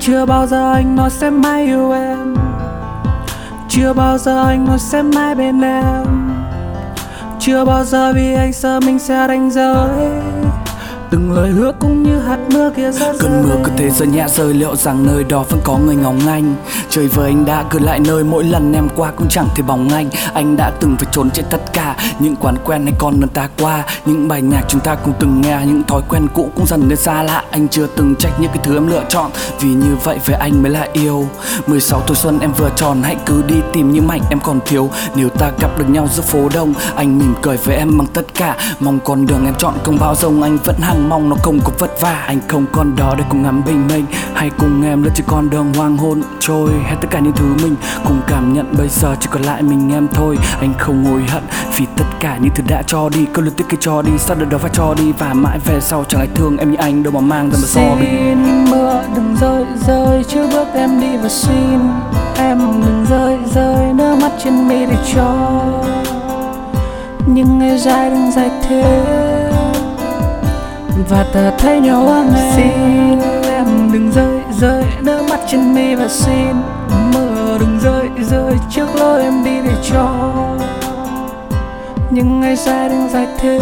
chưa bao giờ anh nói sẽ mãi yêu em. Chưa bao giờ anh nói sẽ mãi bên em. Chưa bao giờ vì anh sợ mình sẽ đánh rơi từng lời hứa cũng như hạt mưa kia rơi. Cơn mưa cứ thế rơi nhẹ rơi, liệu rằng nơi đó vẫn có người ngóng anh Trời với anh đã cứ lại nơi mỗi lần em qua cũng chẳng thể bóng anh Anh đã từng phải trốn chạy tất cả những quán quen hay con lần ta qua. Những bài nhạc chúng ta cùng từng nghe, những thói quen cũ cũng dần nên xa lạ. Anh chưa từng trách những cái thứ em lựa chọn, Vì như vậy với anh mới là yêu. 16 tuổi xuân em vừa tròn, hãy cứ đi tìm những mảnh em còn thiếu. Nếu ta gặp được nhau giữa phố đông, Anh mỉm cười với em bằng tất cả. Mong con đường em chọn không bao rông anh vẫn hằng mong nó không có vất vả, anh không còn đó để cùng ngắm bình minh. Hay cùng em lướt trên con đường hoàng hôn, trôi hết tất cả những thứ mình cùng cảm nhận. Bây giờ chỉ còn lại mình, em thôi, anh không hối hận. Vì tất cả những thứ đã cho đi, cứ luôn tiếc cái cho đi, sao được đó phải cho đi? Và mãi về sau chẳng ai thương em như anh, đâu mà mang ra mà so bì. Xin mưa đừng rơi rơi, chưa bước em đi và xin em đừng rơi rơi. Nước mắt trên mi để cho những ngày dài đừng dài thế và ta thấy nhau ấm em xin em đừng rơi rơi nước mắt trên mi và xin mưa đừng rơi rơi trước lối em đi để cho những ngày dài đừng dài thế,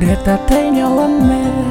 để ta thấy nhau ấm em.